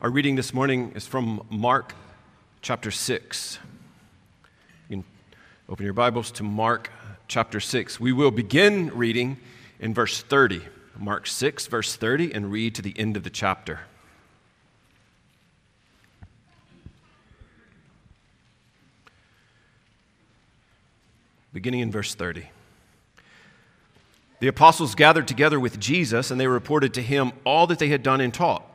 Our reading this morning is from Mark chapter 6. You can open your Bibles to Mark chapter 6. We will begin reading in verse 30. Mark 6, verse 30, and read to the end of the chapter. Beginning in verse 30. The apostles gathered together with Jesus, and they reported to him all that they had done and taught.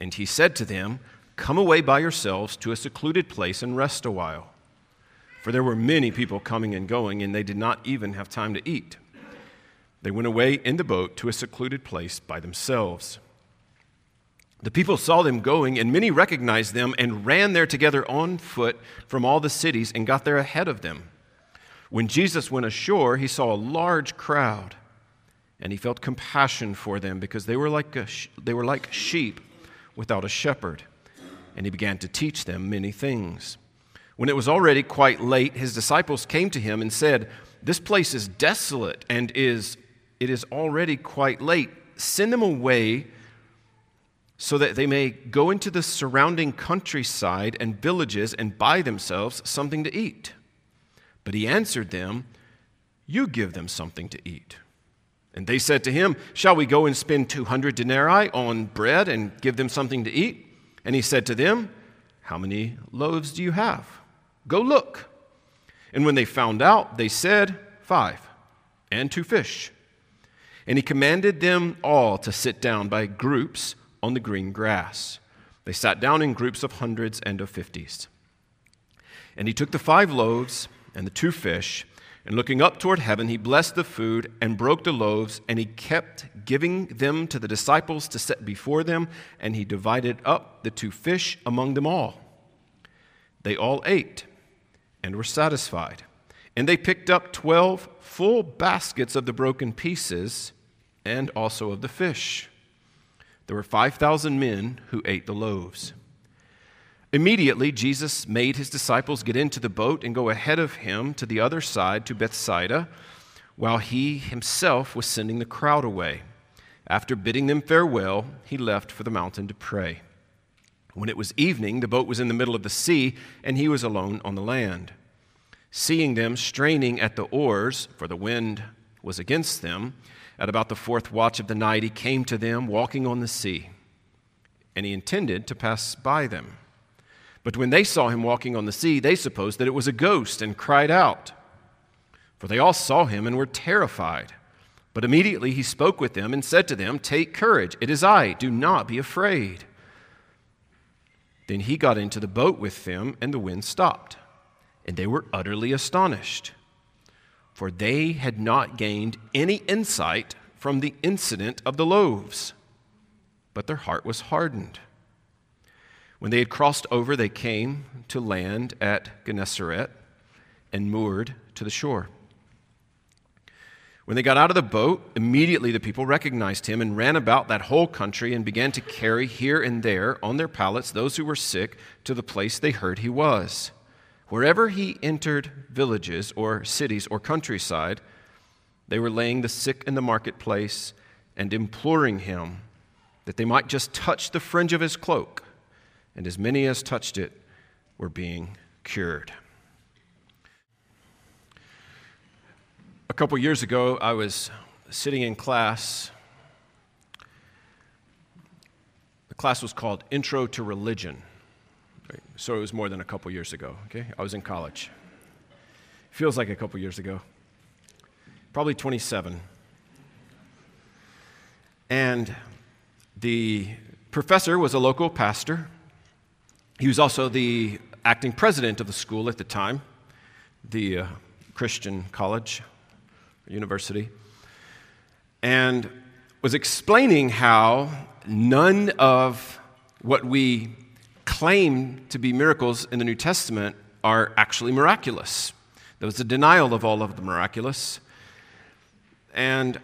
And he said to them, Come away by yourselves to a secluded place and rest a while. For there were many people coming and going, and they did not even have time to eat. They went away in the boat to a secluded place by themselves. The people saw them going, and many recognized them and ran there together on foot from all the cities and got there ahead of them. When Jesus went ashore, he saw a large crowd, and he felt compassion for them because they were like, sh- they were like sheep without a shepherd, and he began to teach them many things. When it was already quite late, his disciples came to him and said, This place is desolate and is it is already quite late. Send them away so that they may go into the surrounding countryside and villages and buy themselves something to eat. But he answered them, You give them something to eat. And they said to him, Shall we go and spend 200 denarii on bread and give them something to eat? And he said to them, How many loaves do you have? Go look. And when they found out, they said, Five, and two fish. And he commanded them all to sit down by groups on the green grass. They sat down in groups of hundreds and of fifties. And he took the five loaves and the two fish and looking up toward heaven, he blessed the food and broke the loaves, and he kept giving them to the disciples to set before them, and he divided up the two fish among them all. They all ate and were satisfied. And they picked up twelve full baskets of the broken pieces and also of the fish. There were 5,000 men who ate the loaves. Immediately, Jesus made his disciples get into the boat and go ahead of him to the other side to Bethsaida, while he himself was sending the crowd away. After bidding them farewell, he left for the mountain to pray. When it was evening, the boat was in the middle of the sea, and he was alone on the land. Seeing them straining at the oars, for the wind was against them, at about the fourth watch of the night, he came to them walking on the sea, and he intended to pass by them. But when they saw him walking on the sea, they supposed that it was a ghost and cried out. For they all saw him and were terrified. But immediately he spoke with them and said to them, Take courage, it is I, do not be afraid. Then he got into the boat with them, and the wind stopped. And they were utterly astonished, for they had not gained any insight from the incident of the loaves, but their heart was hardened. When they had crossed over, they came to land at Gennesaret and moored to the shore. When they got out of the boat, immediately the people recognized him and ran about that whole country and began to carry here and there on their pallets those who were sick to the place they heard he was. Wherever he entered villages or cities or countryside, they were laying the sick in the marketplace and imploring him that they might just touch the fringe of his cloak and as many as touched it were being cured. A couple years ago, I was sitting in class. The class was called Intro to Religion. So it was more than a couple years ago, okay? I was in college. Feels like a couple years ago. Probably 27. And the professor was a local pastor he was also the acting president of the school at the time, the uh, Christian college, university, and was explaining how none of what we claim to be miracles in the New Testament are actually miraculous. There was a denial of all of the miraculous. And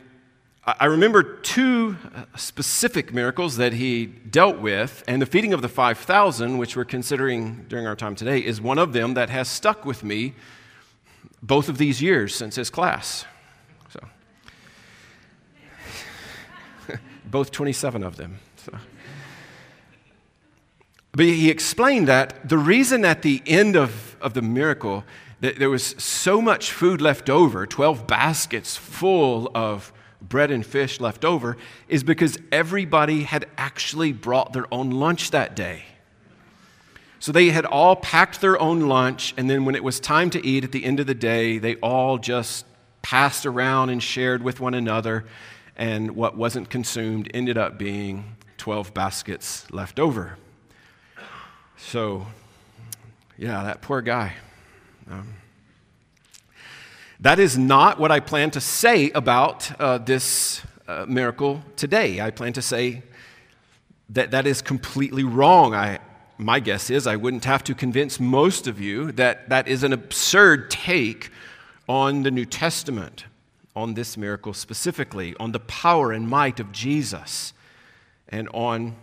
I remember two specific miracles that he dealt with, and the feeding of the 5,000, which we're considering during our time today, is one of them that has stuck with me both of these years since his class. So, both 27 of them. So. But he explained that the reason at the end of, of the miracle that there was so much food left over, 12 baskets full of bread and fish left over, is because everybody had actually brought their own lunch that day. So they had all packed their own lunch, and then when it was time to eat at the end of the day, they all just passed around and shared with one another, and what wasn't consumed ended up being 12 baskets left over. So, yeah, that poor guy. Um, that is not what I plan to say about uh, this uh, miracle today. I plan to say that that is completely wrong. I, my guess is I wouldn't have to convince most of you that that is an absurd take on the New Testament, on this miracle specifically, on the power and might of Jesus, and on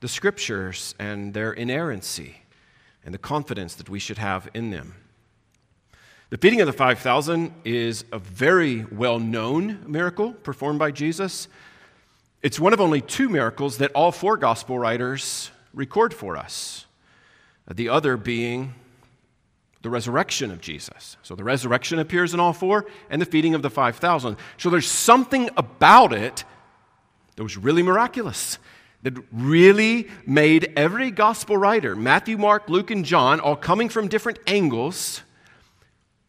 the scriptures and their inerrancy and the confidence that we should have in them. The feeding of the 5,000 is a very well known miracle performed by Jesus. It's one of only two miracles that all four gospel writers record for us, uh, the other being the resurrection of Jesus. So the resurrection appears in all four, and the feeding of the 5,000. So there's something about it that was really miraculous, that really made every gospel writer, Matthew, Mark, Luke, and John, all coming from different angles,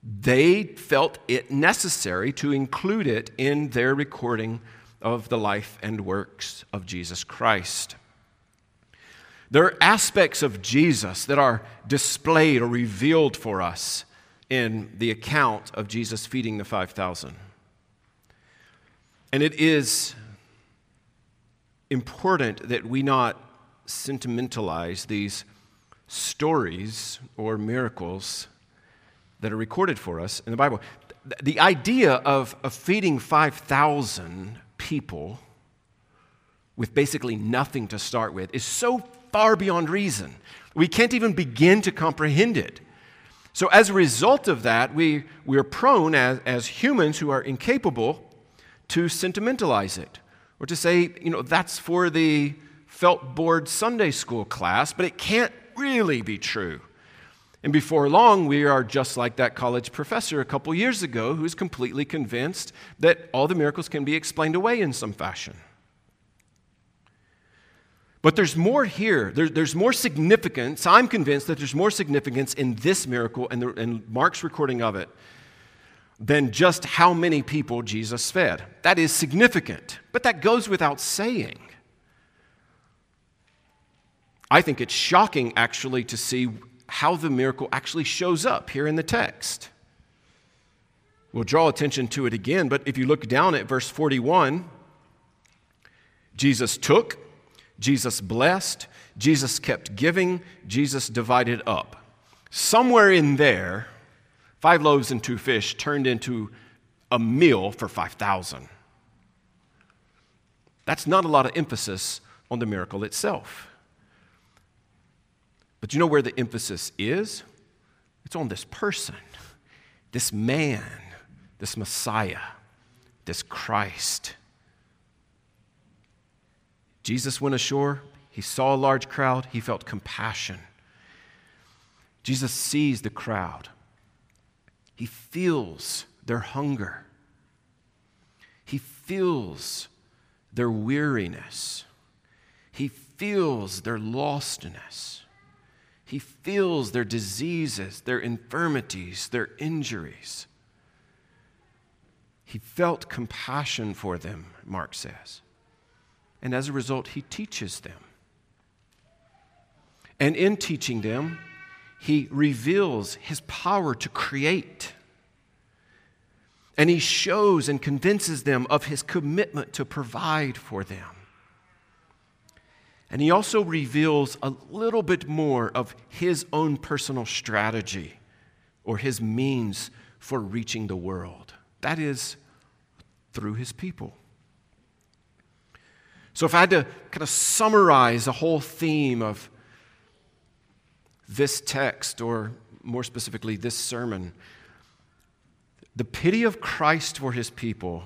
they felt it necessary to include it in their recording of the life and works of Jesus Christ. There are aspects of Jesus that are displayed or revealed for us in the account of Jesus feeding the 5,000. And it is important that we not sentimentalize these stories or miracles that are recorded for us in the Bible. The idea of, of feeding 5,000 people with basically nothing to start with is so far beyond reason. We can't even begin to comprehend it. So, as a result of that, we, we are prone as, as humans who are incapable to sentimentalize it or to say, you know, that's for the felt board Sunday school class, but it can't really be true. And before long, we are just like that college professor a couple years ago who's completely convinced that all the miracles can be explained away in some fashion. But there's more here. There, there's more significance. I'm convinced that there's more significance in this miracle and, the, and Mark's recording of it than just how many people Jesus fed. That is significant, but that goes without saying. I think it's shocking, actually, to see how the miracle actually shows up here in the text. We'll draw attention to it again, but if you look down at verse 41, Jesus took Jesus blessed, Jesus kept giving, Jesus divided up. Somewhere in there, five loaves and two fish turned into a meal for 5,000. That's not a lot of emphasis on the miracle itself. But you know where the emphasis is? It's on this person, this man, this Messiah, this Christ. Jesus went ashore, he saw a large crowd, he felt compassion. Jesus sees the crowd, he feels their hunger, he feels their weariness, he feels their lostness. He feels their diseases, their infirmities, their injuries. He felt compassion for them, Mark says and as a result, he teaches them. And in teaching them, he reveals his power to create. And he shows and convinces them of his commitment to provide for them. And he also reveals a little bit more of his own personal strategy or his means for reaching the world. That is through his people. So, if I had to kind of summarize the whole theme of this text, or more specifically, this sermon, the pity of Christ for his people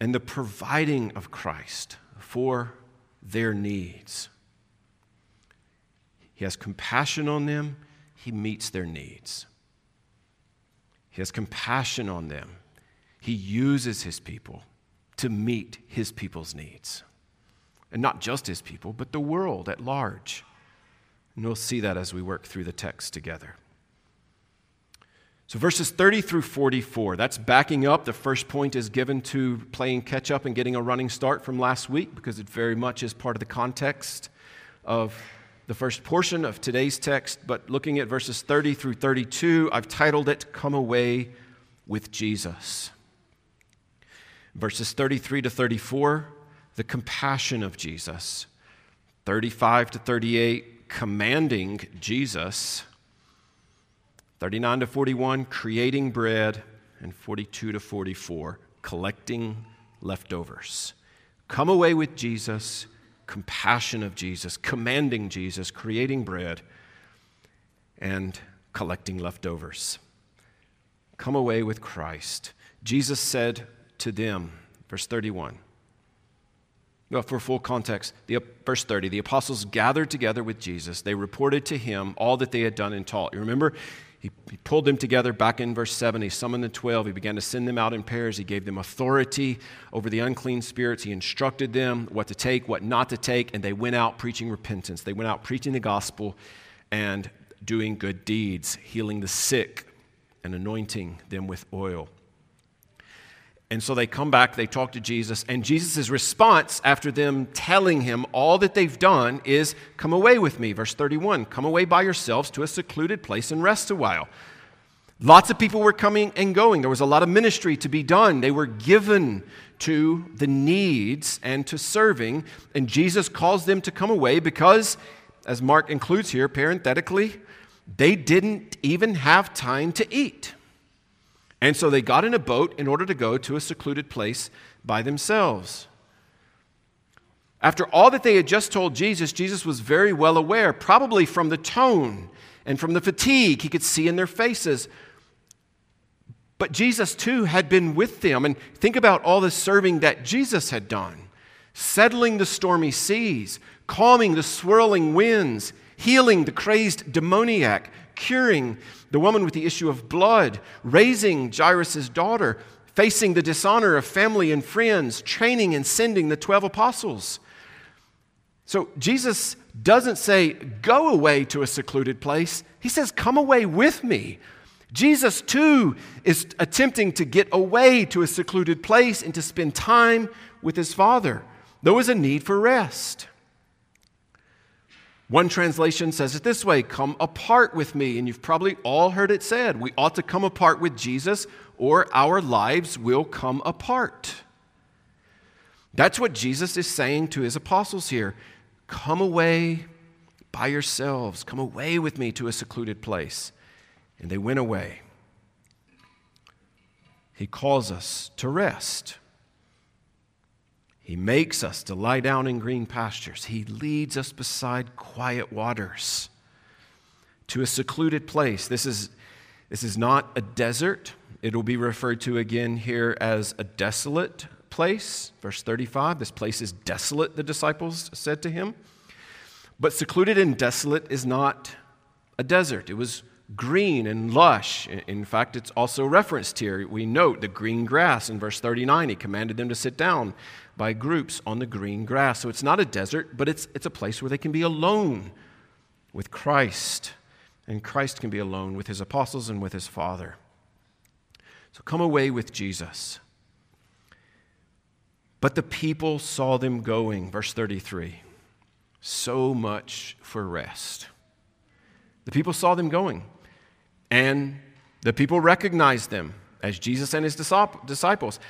and the providing of Christ for their needs He has compassion on them, He meets their needs. He has compassion on them, He uses His people to meet His people's needs. And not just His people, but the world at large. And we'll see that as we work through the text together. So, verses 30 through 44, that's backing up. The first point is given to playing catch up and getting a running start from last week because it very much is part of the context of the first portion of today's text. But looking at verses 30 through 32, I've titled it Come Away with Jesus. Verses 33 to 34, the compassion of Jesus. 35 to 38, commanding Jesus. 39 to 41, creating bread. And 42 to 44, collecting leftovers. Come away with Jesus, compassion of Jesus, commanding Jesus, creating bread, and collecting leftovers. Come away with Christ. Jesus said to them, verse 31, well, for full context, the, verse 30, the apostles gathered together with Jesus. They reported to him all that they had done and taught. You remember, he, he pulled them together back in verse 7. He summoned the 12. He began to send them out in pairs. He gave them authority over the unclean spirits. He instructed them what to take, what not to take, and they went out preaching repentance. They went out preaching the gospel and doing good deeds, healing the sick and anointing them with oil. And so they come back, they talk to Jesus, and Jesus' response after them telling him all that they've done is, Come away with me. Verse 31 Come away by yourselves to a secluded place and rest a while. Lots of people were coming and going. There was a lot of ministry to be done. They were given to the needs and to serving. And Jesus calls them to come away because, as Mark includes here parenthetically, they didn't even have time to eat. And so they got in a boat in order to go to a secluded place by themselves. After all that they had just told Jesus, Jesus was very well aware, probably from the tone and from the fatigue he could see in their faces. But Jesus, too, had been with them. And think about all the serving that Jesus had done settling the stormy seas, calming the swirling winds, healing the crazed demoniac, curing the woman with the issue of blood, raising Jairus' daughter, facing the dishonor of family and friends, training and sending the 12 apostles. So Jesus doesn't say, go away to a secluded place. He says, come away with me. Jesus, too, is attempting to get away to a secluded place and to spend time with his Father. There was a need for rest. One translation says it this way come apart with me. And you've probably all heard it said we ought to come apart with Jesus or our lives will come apart. That's what Jesus is saying to his apostles here. Come away by yourselves, come away with me to a secluded place. And they went away. He calls us to rest. He makes us to lie down in green pastures. He leads us beside quiet waters to a secluded place. This is, this is not a desert. It will be referred to again here as a desolate place. Verse 35 this place is desolate, the disciples said to him. But secluded and desolate is not a desert. It was green and lush. In fact, it's also referenced here. We note the green grass in verse 39. He commanded them to sit down by groups on the green grass. So it's not a desert, but it's, it's a place where they can be alone with Christ. And Christ can be alone with his apostles and with his Father. So come away with Jesus. But the people saw them going. Verse 33. So much for rest. The people saw them going. And the people recognized them as Jesus and his disciples.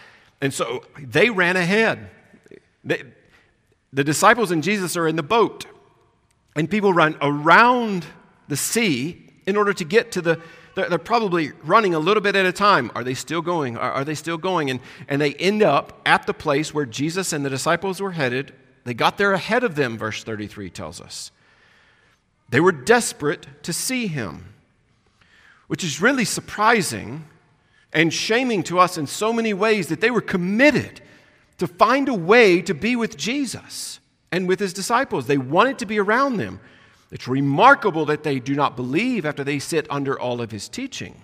And so they ran ahead. The disciples and Jesus are in the boat, and people run around the sea in order to get to the. They're, they're probably running a little bit at a time. Are they still going? Are, are they still going? And, and they end up at the place where Jesus and the disciples were headed. They got there ahead of them, verse 33 tells us. They were desperate to see him which is really surprising and shaming to us in so many ways that they were committed to find a way to be with Jesus and with his disciples. They wanted to be around them. It's remarkable that they do not believe after they sit under all of his teaching.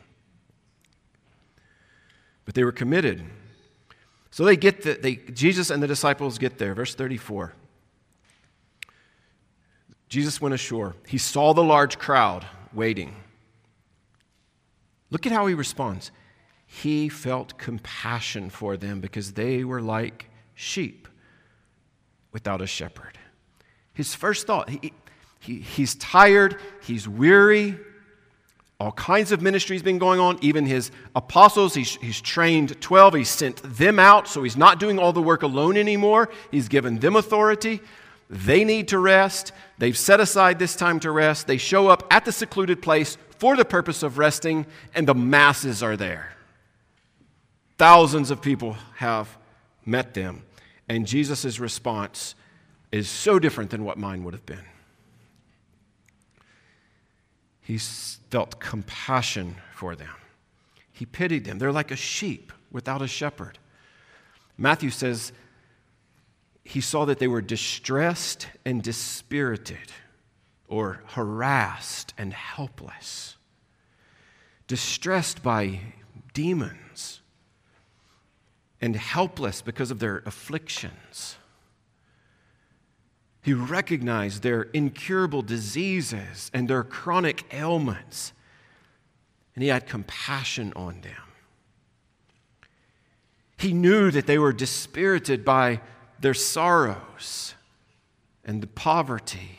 But they were committed. So they get the, they, Jesus and the disciples get there. Verse 34. Jesus went ashore. He saw the large crowd waiting. Look at how he responds. He felt compassion for them because they were like sheep without a shepherd. His first thought, he, he, he's tired, he's weary, all kinds of ministries been going on. Even his apostles, he's, he's trained 12, he's sent them out, so he's not doing all the work alone anymore. He's given them authority. They need to rest. They've set aside this time to rest. They show up at the secluded place for the purpose of resting, and the masses are there. Thousands of people have met them. And Jesus' response is so different than what mine would have been. He felt compassion for them. He pitied them. They're like a sheep without a shepherd. Matthew says he saw that they were distressed and dispirited, or harassed and helpless, distressed by demons, and helpless because of their afflictions. He recognized their incurable diseases and their chronic ailments, and he had compassion on them. He knew that they were dispirited by their sorrows and the poverty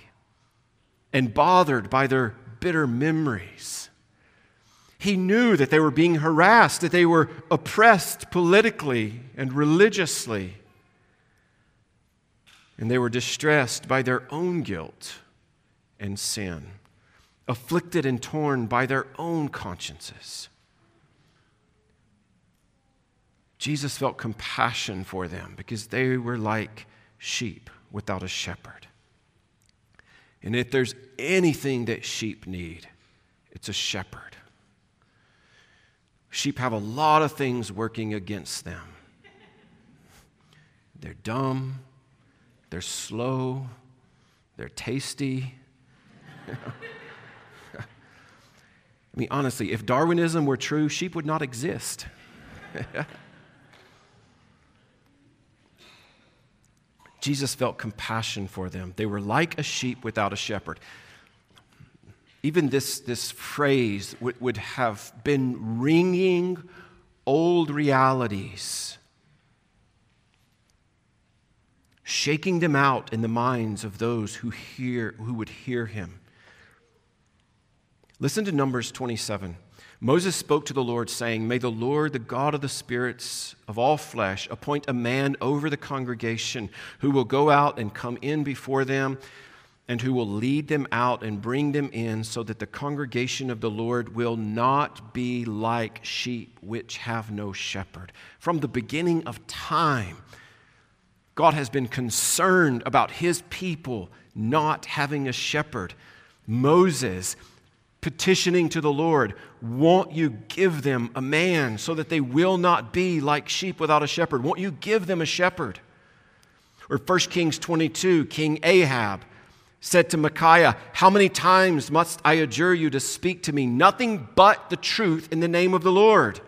and bothered by their bitter memories. He knew that they were being harassed, that they were oppressed politically and religiously and they were distressed by their own guilt and sin, afflicted and torn by their own consciences. Jesus felt compassion for them because they were like sheep without a shepherd. And if there's anything that sheep need, it's a shepherd. Sheep have a lot of things working against them. They're dumb, they're slow, they're tasty. I mean, honestly, if Darwinism were true, sheep would not exist. Jesus felt compassion for them. They were like a sheep without a shepherd. Even this, this phrase would, would have been ringing old realities shaking them out in the minds of those who, hear, who would hear him. Listen to Numbers 27. Moses spoke to the Lord, saying, May the Lord, the God of the spirits of all flesh, appoint a man over the congregation who will go out and come in before them, and who will lead them out and bring them in, so that the congregation of the Lord will not be like sheep which have no shepherd. From the beginning of time, God has been concerned about his people not having a shepherd. Moses petitioning to the Lord, Won't you give them a man so that they will not be like sheep without a shepherd? Won't you give them a shepherd? Or 1 Kings 22, King Ahab said to Micaiah, How many times must I adjure you to speak to me nothing but the truth in the name of the Lord?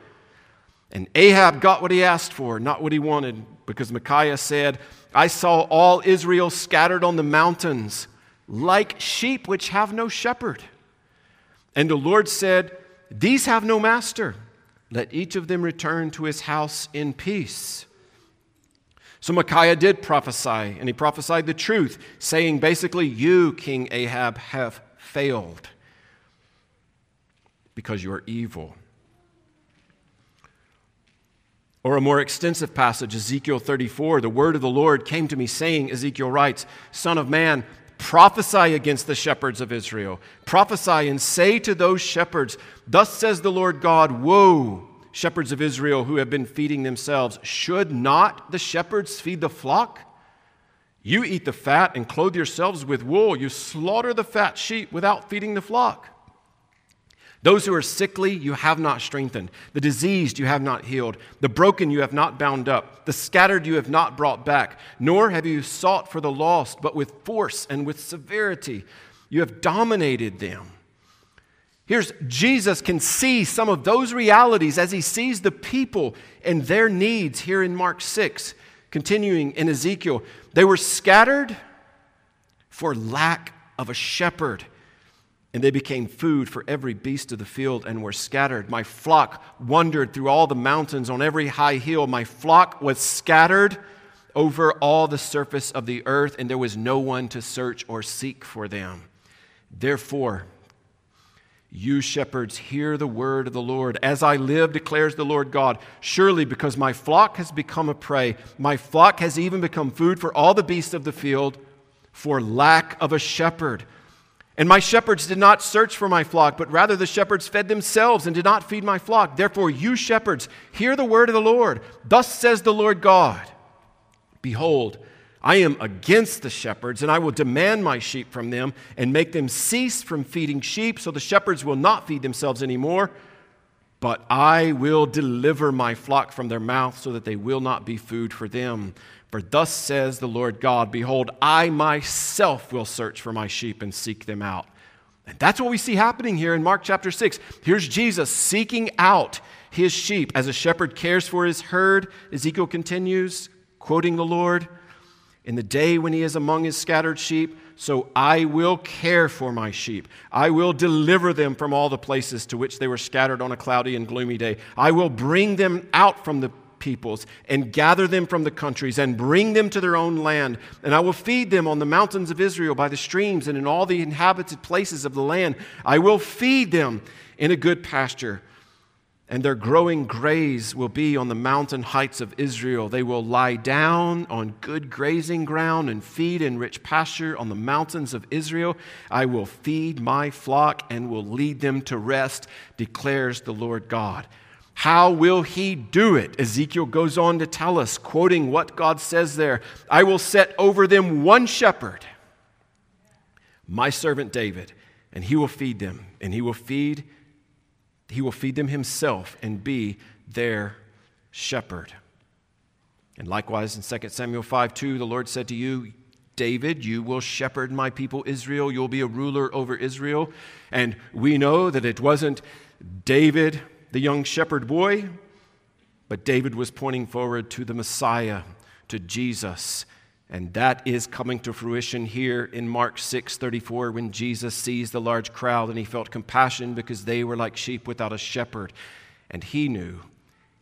And Ahab got what he asked for, not what he wanted because Micaiah said, I saw all Israel scattered on the mountains like sheep which have no shepherd. And the Lord said, These have no master. Let each of them return to his house in peace. So Micaiah did prophesy, and he prophesied the truth, saying basically, You, King Ahab, have failed because you are evil. Or a more extensive passage, Ezekiel 34, the word of the Lord came to me, saying, Ezekiel writes, Son of man, prophesy against the shepherds of Israel. Prophesy and say to those shepherds, Thus says the Lord God, Woe, shepherds of Israel who have been feeding themselves. Should not the shepherds feed the flock? You eat the fat and clothe yourselves with wool. You slaughter the fat sheep without feeding the flock. Those who are sickly, you have not strengthened. The diseased, you have not healed. The broken, you have not bound up. The scattered, you have not brought back. Nor have you sought for the lost, but with force and with severity. You have dominated them. Here's Jesus can see some of those realities as he sees the people and their needs here in Mark 6. Continuing in Ezekiel, they were scattered for lack of a shepherd, and they became food for every beast of the field and were scattered. My flock wandered through all the mountains on every high hill. My flock was scattered over all the surface of the earth, and there was no one to search or seek for them. Therefore, you shepherds, hear the word of the Lord. As I live, declares the Lord God, surely because my flock has become a prey, my flock has even become food for all the beasts of the field, for lack of a shepherd. And my shepherds did not search for my flock, but rather the shepherds fed themselves and did not feed my flock. Therefore, you shepherds, hear the word of the Lord. Thus says the Lord God Behold, I am against the shepherds, and I will demand my sheep from them and make them cease from feeding sheep, so the shepherds will not feed themselves anymore. But I will deliver my flock from their mouth, so that they will not be food for them. For thus says the Lord God Behold, I myself will search for my sheep and seek them out. And that's what we see happening here in Mark chapter 6. Here's Jesus seeking out his sheep as a shepherd cares for his herd. Ezekiel continues, quoting the Lord in the day when he is among his scattered sheep. So I will care for my sheep. I will deliver them from all the places to which they were scattered on a cloudy and gloomy day. I will bring them out from the peoples and gather them from the countries and bring them to their own land. And I will feed them on the mountains of Israel by the streams and in all the inhabited places of the land. I will feed them in a good pasture and their growing graze will be on the mountain heights of Israel. They will lie down on good grazing ground and feed in rich pasture on the mountains of Israel. I will feed my flock and will lead them to rest, declares the Lord God. How will he do it? Ezekiel goes on to tell us, quoting what God says there I will set over them one shepherd, my servant David, and he will feed them, and he will feed he will feed them himself and be their shepherd. And likewise in 2 Samuel 5 2, the Lord said to you, David, you will shepherd my people Israel. You'll be a ruler over Israel. And we know that it wasn't David, the young shepherd boy, but David was pointing forward to the Messiah, to Jesus. And that is coming to fruition here in Mark 6:34 when Jesus sees the large crowd and he felt compassion because they were like sheep without a shepherd and he knew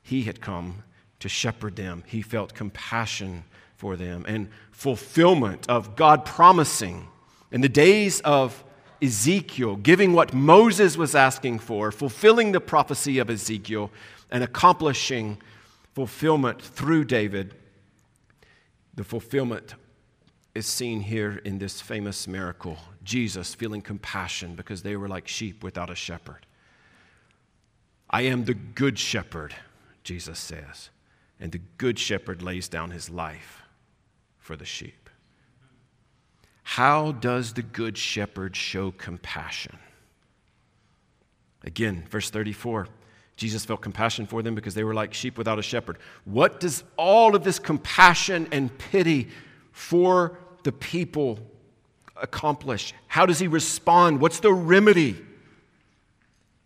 he had come to shepherd them. He felt compassion for them and fulfillment of God promising in the days of Ezekiel, giving what Moses was asking for, fulfilling the prophecy of Ezekiel, and accomplishing fulfillment through David the fulfillment is seen here in this famous miracle Jesus feeling compassion because they were like sheep without a shepherd. I am the good shepherd, Jesus says, and the good shepherd lays down his life for the sheep. How does the good shepherd show compassion? Again, verse 34 Jesus felt compassion for them because they were like sheep without a shepherd. What does all of this compassion and pity for the people accomplish? How does he respond? What's the remedy?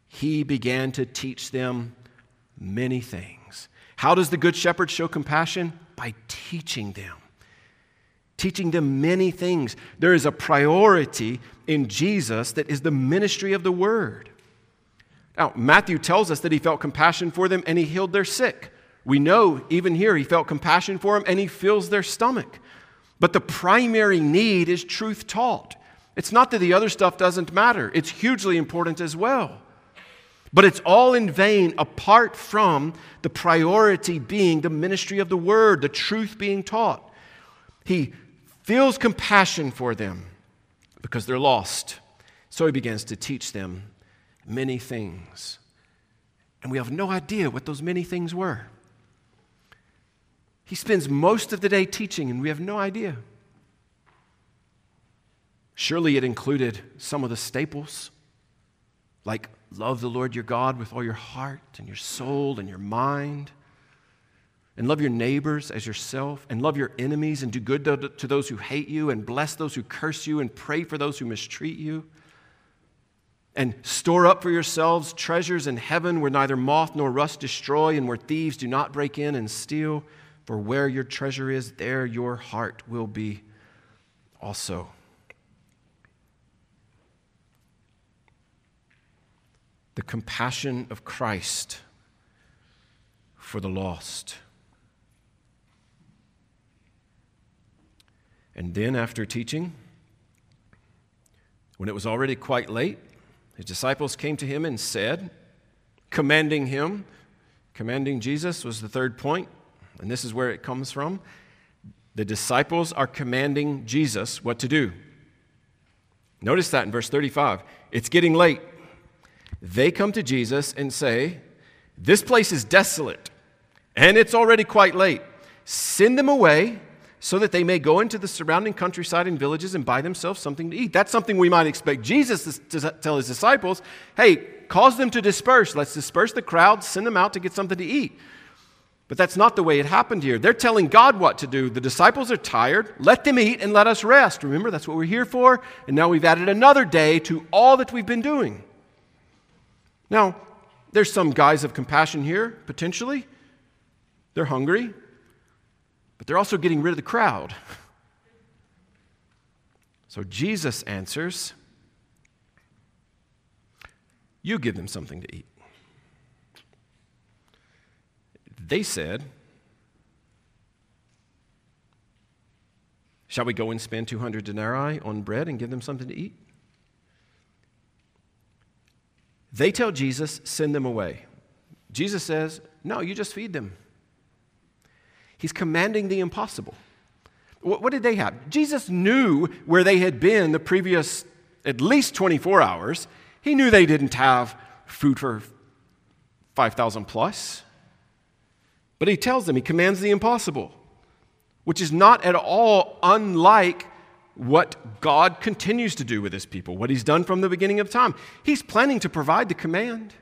He began to teach them many things. How does the Good Shepherd show compassion? By teaching them. Teaching them many things. There is a priority in Jesus that is the ministry of the Word. Now, Matthew tells us that he felt compassion for them and he healed their sick. We know even here he felt compassion for them and he fills their stomach. But the primary need is truth taught. It's not that the other stuff doesn't matter, it's hugely important as well. But it's all in vain apart from the priority being the ministry of the word, the truth being taught. He feels compassion for them because they're lost. So he begins to teach them many things. And we have no idea what those many things were. He spends most of the day teaching, and we have no idea. Surely it included some of the staples, like love the Lord your God with all your heart and your soul and your mind. and love your neighbors as yourself, and love your enemies, and do good to, those who hate you, and bless those who curse you, and pray for those who mistreat you. And store up for yourselves treasures in heaven where neither moth nor rust destroy, and where thieves do not break in and steal. For where your treasure is, there your heart will be also. The compassion of Christ for the lost. And then, after teaching, when it was already quite late, his disciples came to him and said, commanding him, commanding Jesus was the third point, and this is where it comes from. The disciples are commanding Jesus what to do. Notice that in verse 35. It's getting late. They come to Jesus and say, This place is desolate, and it's already quite late. Send them away so that they may go into the surrounding countryside and villages and buy themselves something to eat. That's something we might expect Jesus to tell his disciples hey, cause them to disperse. Let's disperse the crowd, send them out to get something to eat. But that's not the way it happened here. They're telling God what to do. The disciples are tired. Let them eat and let us rest. Remember, that's what we're here for. And now we've added another day to all that we've been doing. Now, there's some guise of compassion here, potentially. They're hungry they're also getting rid of the crowd. So Jesus answers, You give them something to eat. They said, Shall we go and spend 200 denarii on bread and give them something to eat? They tell Jesus, Send them away. Jesus says, No, you just feed them. He's commanding the impossible. What, did they have? Jesus knew where they had been the previous at least 24 hours. He knew they didn't have food for 5,000 plus. But he tells them, he commands the impossible, which is not at all unlike what God continues to do with his people, what he's done from the beginning of time. He's planning to provide the command,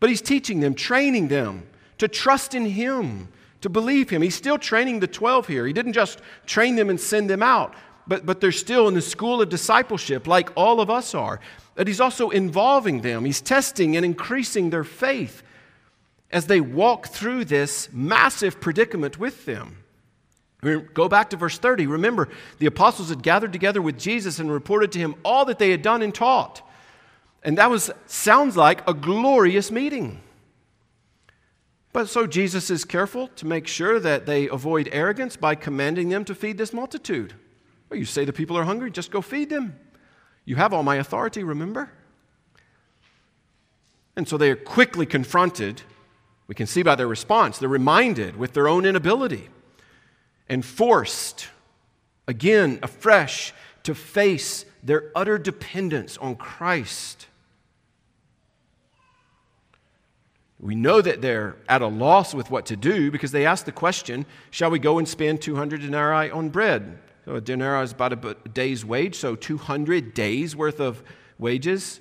but he's teaching them, training them to trust in him, to believe him. He's still training the 12 here. He didn't just train them and send them out, but, but they're still in the school of discipleship, like all of us are. But he's also involving them, he's testing and increasing their faith as they walk through this massive predicament with them. Go back to verse 30. Remember, the apostles had gathered together with Jesus and reported to him all that they had done and taught. And that was sounds like a glorious meeting. But so Jesus is careful to make sure that they avoid arrogance by commanding them to feed this multitude. Well, you say the people are hungry, just go feed them. You have all my authority, remember? And so they are quickly confronted. We can see by their response, they're reminded with their own inability and forced again afresh to face their utter dependence on Christ. We know that they're at a loss with what to do because they ask the question Shall we go and spend 200 denarii on bread? So a denarii is about a day's wage, so 200 days worth of wages.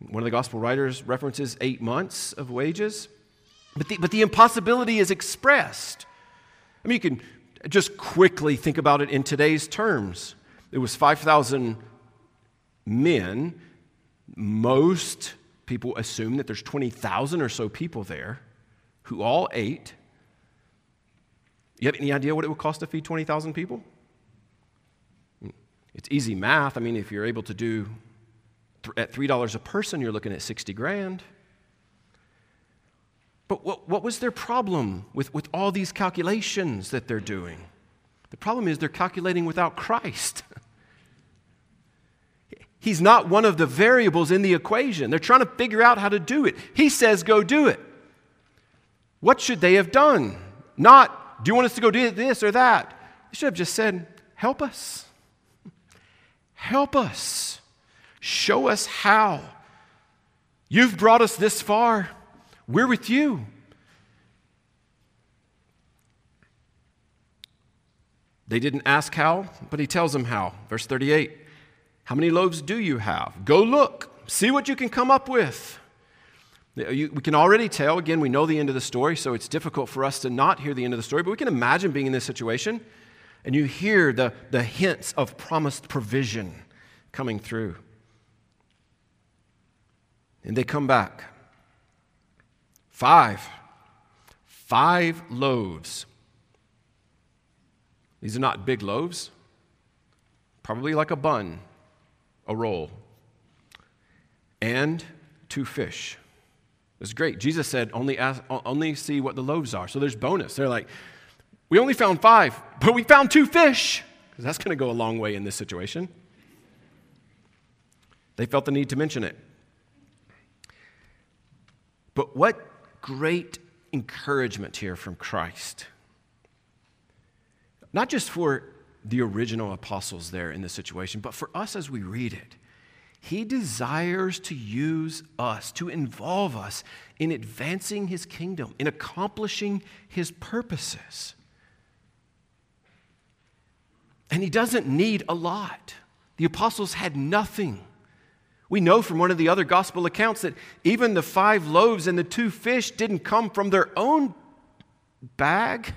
One of the gospel writers references eight months of wages. But the, but the impossibility is expressed. I mean, you can just quickly think about it in today's terms. It was 5,000 men, most people assume that there's 20,000 or so people there who all ate. You have any idea what it would cost to feed 20,000 people? It's easy math. I mean, if you're able to do at $3 a person, you're looking at 60 grand. But what, what was their problem with, with all these calculations that they're doing? The problem is they're calculating without Christ. He's not one of the variables in the equation. They're trying to figure out how to do it. He says, go do it. What should they have done? Not, do you want us to go do this or that? They should have just said, help us. Help us. Show us how. You've brought us this far. We're with you. They didn't ask how, but he tells them how. Verse 38 how many loaves do you have? Go look, see what you can come up with. We can already tell, again, we know the end of the story, so it's difficult for us to not hear the end of the story, but we can imagine being in this situation and you hear the, the hints of promised provision coming through. And they come back. Five. Five loaves. These are not big loaves, probably like a bun, a roll, and two fish. It's great. Jesus said, only, ask, only see what the loaves are. So there's bonus. They're like, we only found five, but we found two fish, because that's going to go a long way in this situation. They felt the need to mention it. But what great encouragement here from Christ. Not just for the original apostles there in this situation, but for us as we read it. He desires to use us, to involve us in advancing his kingdom, in accomplishing his purposes. And he doesn't need a lot. The apostles had nothing. We know from one of the other gospel accounts that even the five loaves and the two fish didn't come from their own bag,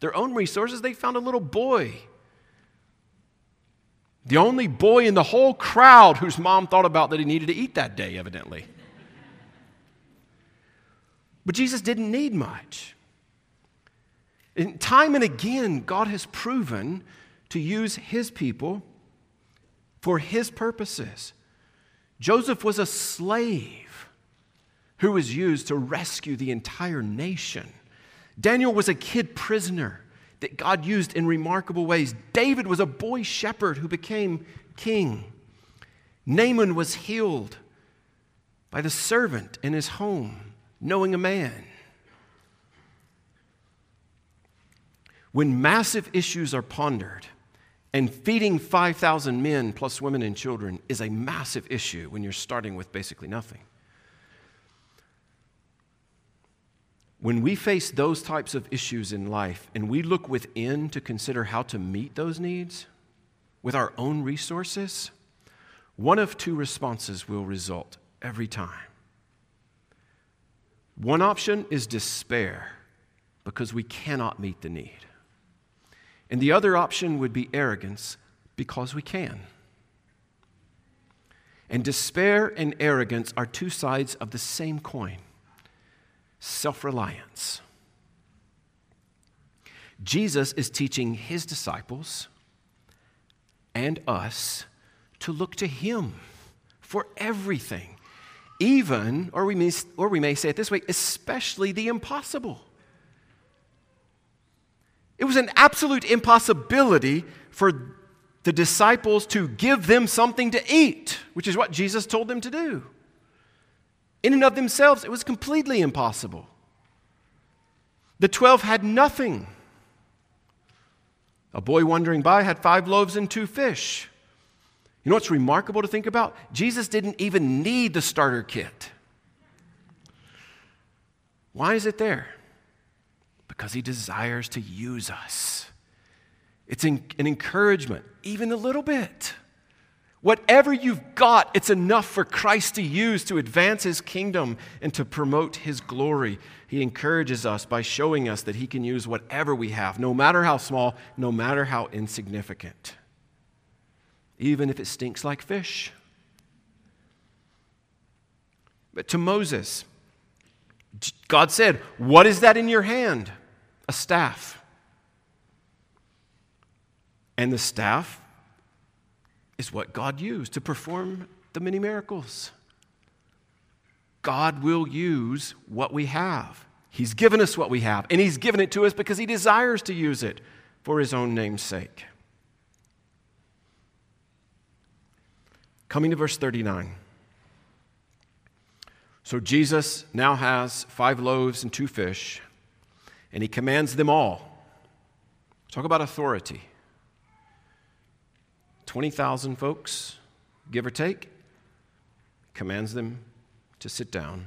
their own resources. They found a little boy. The only boy in the whole crowd whose mom thought about that he needed to eat that day, evidently. But Jesus didn't need much. And time and again, God has proven to use his people for his purposes. Joseph was a slave who was used to rescue the entire nation. Daniel was a kid prisoner that God used in remarkable ways. David was a boy shepherd who became king. Naaman was healed by the servant in his home, knowing a man. When massive issues are pondered, and feeding 5,000 men plus women and children is a massive issue when you're starting with basically nothing. When we face those types of issues in life and we look within to consider how to meet those needs with our own resources, one of two responses will result every time. One option is despair because we cannot meet the need. And the other option would be arrogance because we can. And despair and arrogance are two sides of the same coin self reliance. Jesus is teaching his disciples and us to look to him for everything, even, or we may, or we may say it this way, especially the impossible. It was an absolute impossibility for the disciples to give them something to eat, which is what Jesus told them to do. In and of themselves, it was completely impossible. The 12 had nothing. A boy wandering by had five loaves and two fish. You know what's remarkable to think about? Jesus didn't even need the starter kit. Why is it there? Because he desires to use us. It's an encouragement, even a little bit. Whatever you've got, it's enough for Christ to use to advance his kingdom and to promote his glory. He encourages us by showing us that he can use whatever we have, no matter how small, no matter how insignificant, even if it stinks like fish. But to Moses, God said, What is that in your hand? a staff. And the staff is what God used to perform the many miracles. God will use what we have. He's given us what we have, and He's given it to us because He desires to use it for His own name's sake. Coming to verse 39. So Jesus now has five loaves and two fish and he commands them all. Talk about authority. 20,000 folks, give or take, commands them to sit down.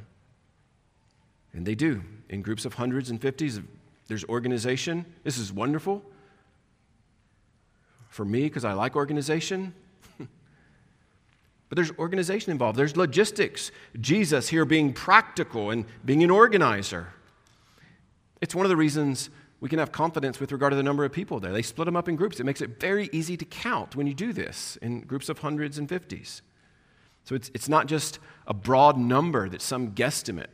And they do in groups of hundreds and fifties. There's organization. This is wonderful for me because I like organization. But there's organization involved, there's logistics. Jesus here being practical and being an organizer. It's one of the reasons we can have confidence with regard to the number of people there. They split them up in groups. It makes it very easy to count when you do this in groups of hundreds and fifties. So it's, it's not just a broad number that's some guesstimate.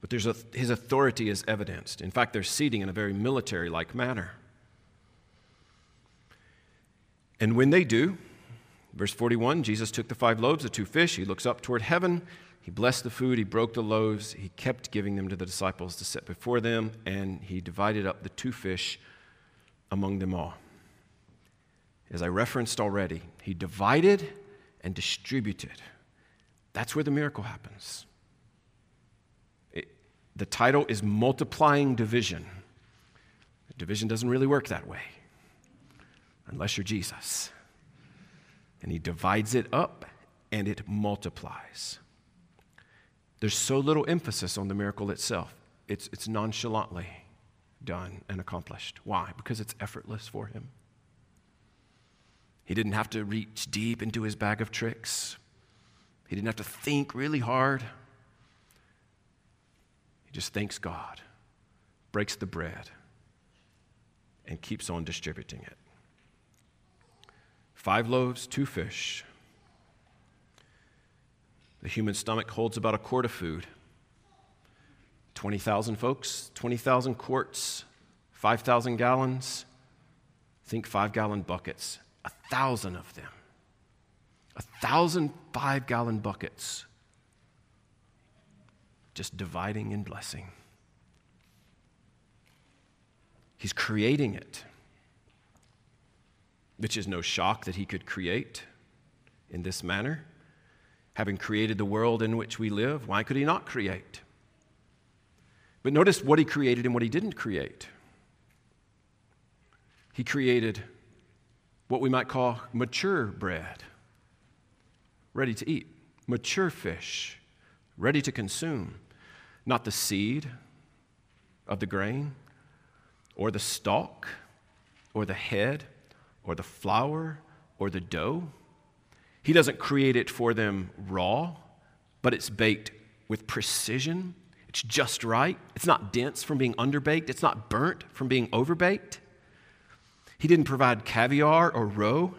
But there's a, his authority is evidenced. In fact, they're seating in a very military like manner. And when they do, verse 41, Jesus took the five loaves, the two fish, he looks up toward heaven, he blessed the food, he broke the loaves, he kept giving them to the disciples to set before them, and he divided up the two fish among them all. As I referenced already, he divided and distributed. That's where the miracle happens. It, the title is Multiplying Division. Division doesn't really work that way unless you're Jesus. And he divides it up and it multiplies. There's so little emphasis on the miracle itself, it's, it's nonchalantly done and accomplished. Why? Because it's effortless for him. He didn't have to reach deep into his bag of tricks. He didn't have to think really hard. He just thanks God, breaks the bread, and keeps on distributing it. Five loaves, two fish. The human stomach holds about a quart of food. 20,000 folks, 20,000 quarts, 5,000 gallons. Think five gallon buckets, a thousand of them. A thousand five gallon buckets. Just dividing and blessing. He's creating it which is no shock that he could create in this manner. Having created the world in which we live, why could he not create? But notice what he created and what he didn't create. He created what we might call mature bread, ready to eat, mature fish, ready to consume, not the seed of the grain or the stalk or the head or the flour or the dough. He doesn't create it for them raw, but it's baked with precision. It's just right. It's not dense from being underbaked, it's not burnt from being overbaked. He didn't provide caviar or roe.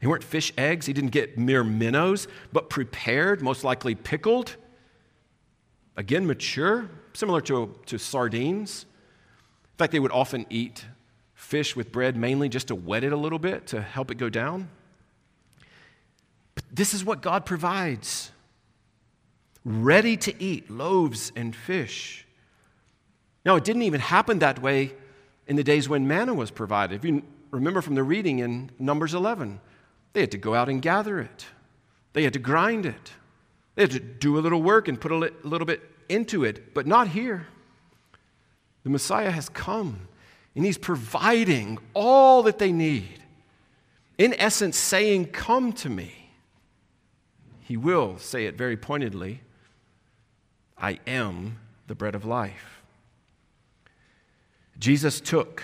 They weren't fish eggs. He didn't get mere minnows, but prepared, most likely pickled. Again, mature, similar to, to sardines. In fact, they would often eat fish with bread mainly just to wet it a little bit to help it go down. This is what God provides ready to eat loaves and fish. Now, it didn't even happen that way in the days when manna was provided. If you remember from the reading in Numbers 11, they had to go out and gather it, they had to grind it, they had to do a little work and put a little bit into it, but not here. The Messiah has come and He's providing all that they need. In essence, saying, Come to me. He will say it very pointedly I am the bread of life. Jesus took,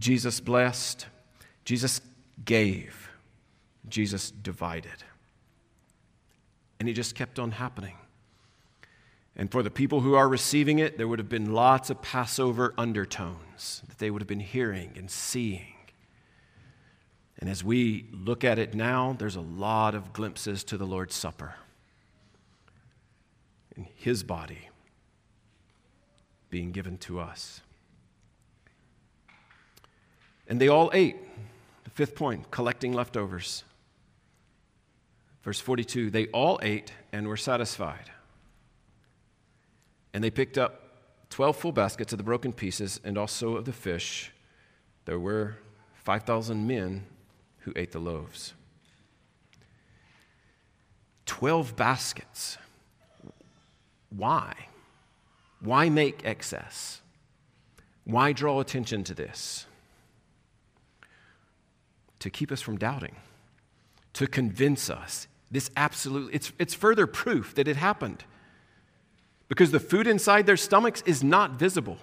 Jesus blessed, Jesus gave, Jesus divided. And he just kept on happening. And for the people who are receiving it, there would have been lots of Passover undertones that they would have been hearing and seeing. And as we look at it now, there's a lot of glimpses to the Lord's Supper and His body being given to us. And they all ate. The fifth point collecting leftovers. Verse 42 they all ate and were satisfied. And they picked up 12 full baskets of the broken pieces and also of the fish. There were 5,000 men who ate the loaves. 12 baskets. Why? Why make excess? Why draw attention to this? To keep us from doubting, to convince us. This absolutely, it's, it's further proof that it happened because the food inside their stomachs is not visible.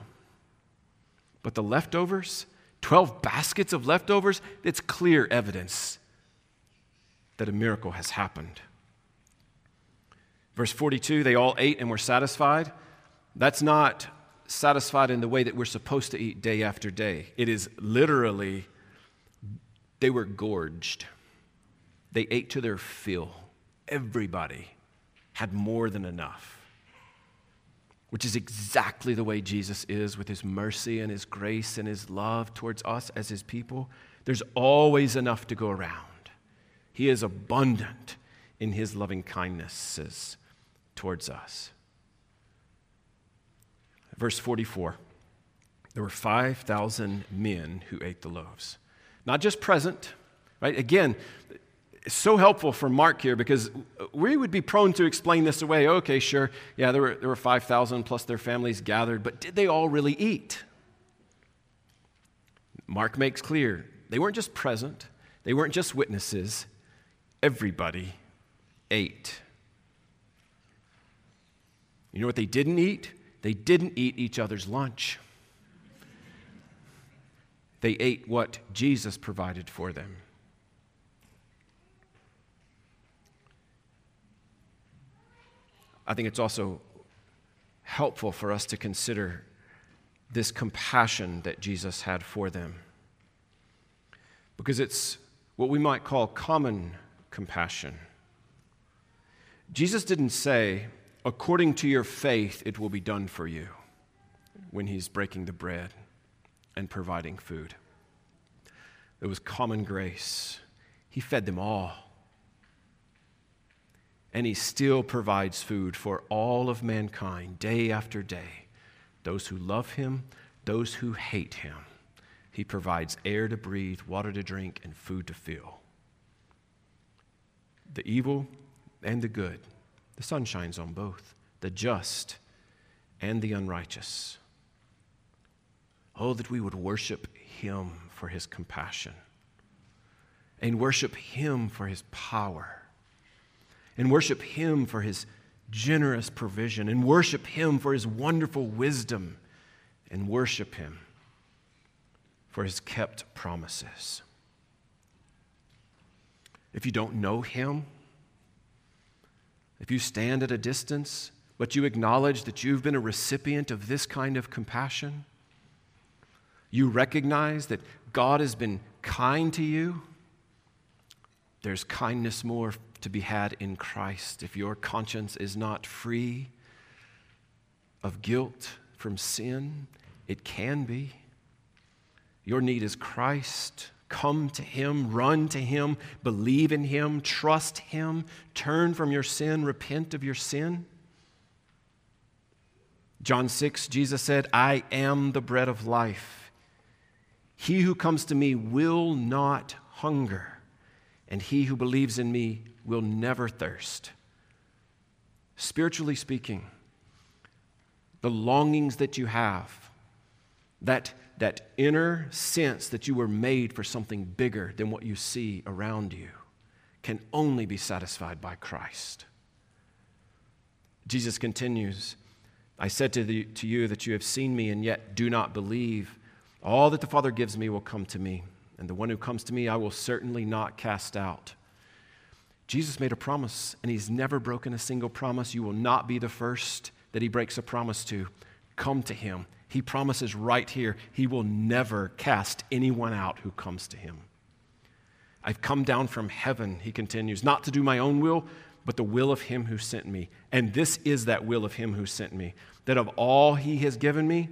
But the leftovers, 12 baskets of leftovers, it's clear evidence that a miracle has happened. Verse 42 they all ate and were satisfied. That's not satisfied in the way that we're supposed to eat day after day. It is literally, they were gorged. They ate to their fill. Everybody had more than enough, which is exactly the way Jesus is with his mercy and his grace and his love towards us as his people. There's always enough to go around. He is abundant in his loving kindnesses towards us. Verse 44 there were 5,000 men who ate the loaves. Not just present, right? Again, so helpful for Mark here because we would be prone to explain this away. Okay, sure, yeah, there were, there were 5,000 plus their families gathered, but did they all really eat? Mark makes clear they weren't just present, they weren't just witnesses, everybody ate. You know what they didn't eat? They didn't eat each other's lunch. They ate what Jesus provided for them. I think it's also helpful for us to consider this compassion that Jesus had for them. Because it's what we might call common compassion. Jesus didn't say, according to your faith, it will be done for you when he's breaking the bread and providing food. It was common grace. He fed them all. And he still provides food for all of mankind day after day. Those who love him, those who hate him. He provides air to breathe, water to drink, and food to fill. The evil and the good the sun shines on both the just and the unrighteous. Oh, that we would worship Him for His compassion and worship Him for His power and worship Him for His generous provision and worship Him for His wonderful wisdom and worship Him for His kept promises. If you don't know Him, if you stand at a distance, but you acknowledge that you've been a recipient of this kind of compassion, you recognize that God has been kind to you, there's kindness more to be had in Christ. If your conscience is not free of guilt from sin, it can be. Your need is Christ. Come to Him, run to Him, believe in Him, trust Him, turn from your sin, repent of your sin. John 6, Jesus said, I am the bread of life. He who comes to me will not hunger, and he who believes in me will never thirst. Spiritually speaking, the longings that you have, that that inner sense that you were made for something bigger than what you see around you can only be satisfied by Christ. Jesus continues, I said to, the, to you that you have seen me and yet do not believe. All that the Father gives me will come to me, and the one who comes to me I will certainly not cast out. Jesus made a promise, and he's never broken a single promise. You will not be the first that he breaks a promise to. Come to him. He promises right here, He will never cast anyone out who comes to Him. I've come down from heaven, He continues, not to do my own will, but the will of Him who sent me. And this is that will of Him who sent me, that of all He has given me,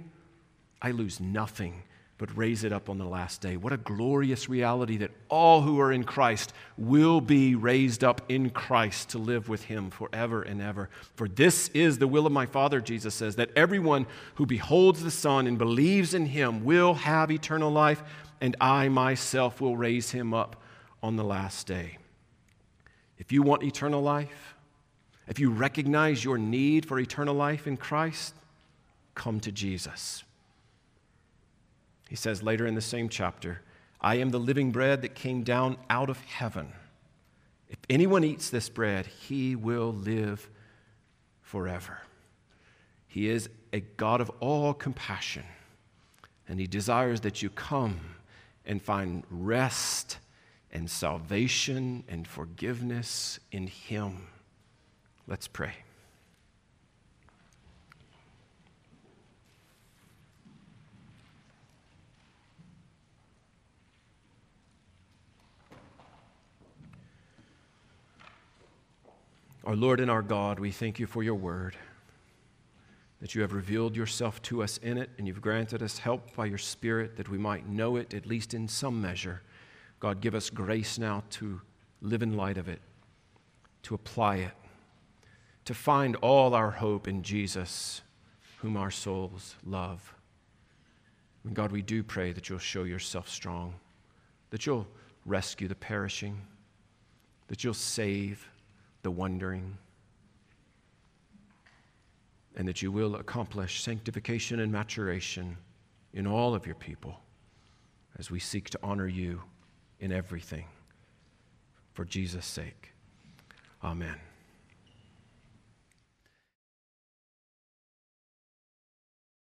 I lose nothing but raise it up on the last day. What a glorious reality that all who are in Christ will be raised up in Christ to live with him forever and ever. For this is the will of my Father, Jesus says, that everyone who beholds the Son and believes in him will have eternal life, and I myself will raise him up on the last day. If you want eternal life, if you recognize your need for eternal life in Christ, come to Jesus. He says later in the same chapter, I am the living bread that came down out of heaven. If anyone eats this bread, he will live forever. He is a God of all compassion, and he desires that you come and find rest and salvation and forgiveness in Him. Let's pray. Our Lord and our God, we thank you for your word, that you have revealed yourself to us in it, and you've granted us help by your Spirit that we might know it, at least in some measure. God, give us grace now to live in light of it, to apply it, to find all our hope in Jesus, whom our souls love. And God, we do pray that you'll show yourself strong, that you'll rescue the perishing, that you'll save the wondering, and that you will accomplish sanctification and maturation in all of your people as we seek to honor you in everything. For Jesus' sake. Amen.